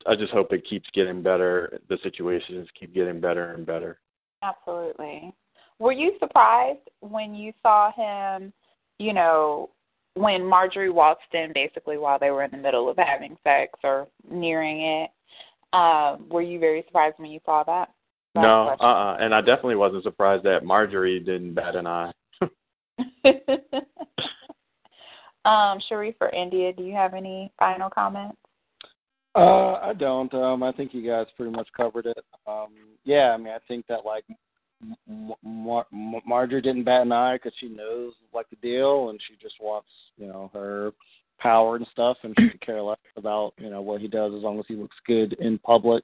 I just hope it keeps getting better. The situations keep getting better and better. Absolutely. Were you surprised when you saw him, you know, when Margaery waltzed in basically while they were in the middle of having sex or nearing it? Um, were you very surprised when you saw that? that no, uh uh and I definitely wasn't surprised that Margaery didn't bat an eye. Um, Sharif or India, do you have any final comments? Uh, I don't. Um, I think you guys pretty much covered it. Um, yeah, I mean, I think that like Mar- Mar- Margaery didn't bat an eye because she knows like the deal, and she just wants you know her power and stuff, and she could care less about you know what he does as long as he looks good in public.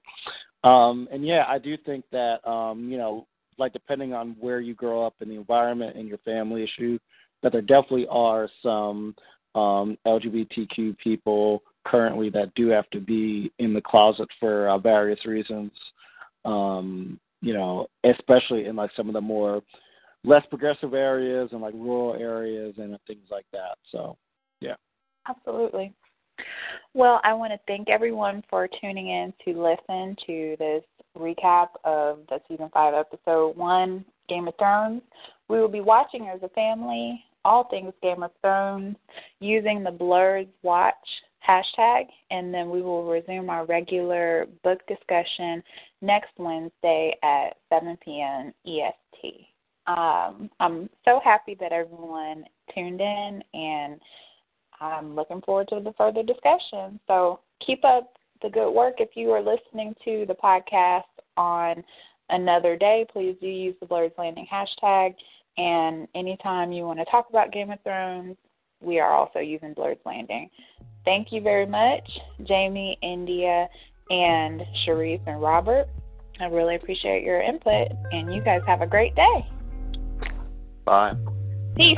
Um, and yeah, I do think that um, you know, like depending on where you grow up and the environment and your family issue, that there definitely are some um, LGBTQ people currently that do have to be in the closet for uh, various reasons. Um, you know, especially in like some of the more less progressive areas and like rural areas and things like that. So, yeah. Absolutely. Well, I want to thank everyone for tuning in to listen to this recap of the season five, episode one, Game of Thrones. We will be watching as a family all things Game of Thrones using the Blerds Watch hashtag, and then we will resume our regular book discussion next Wednesday at 7 p.m. EST. Um, I'm so happy that everyone tuned in, and I'm looking forward to the further discussion. So keep up the good work. If you are listening to the podcast on another day, please do use the Blerd's Landing hashtag. And anytime you want to talk about Game of Thrones, we are also using Blerd's Landing. Thank you very much, Jamie, India, and Sharif and Robert. I really appreciate your input, and you guys have a great day. Bye. Peace.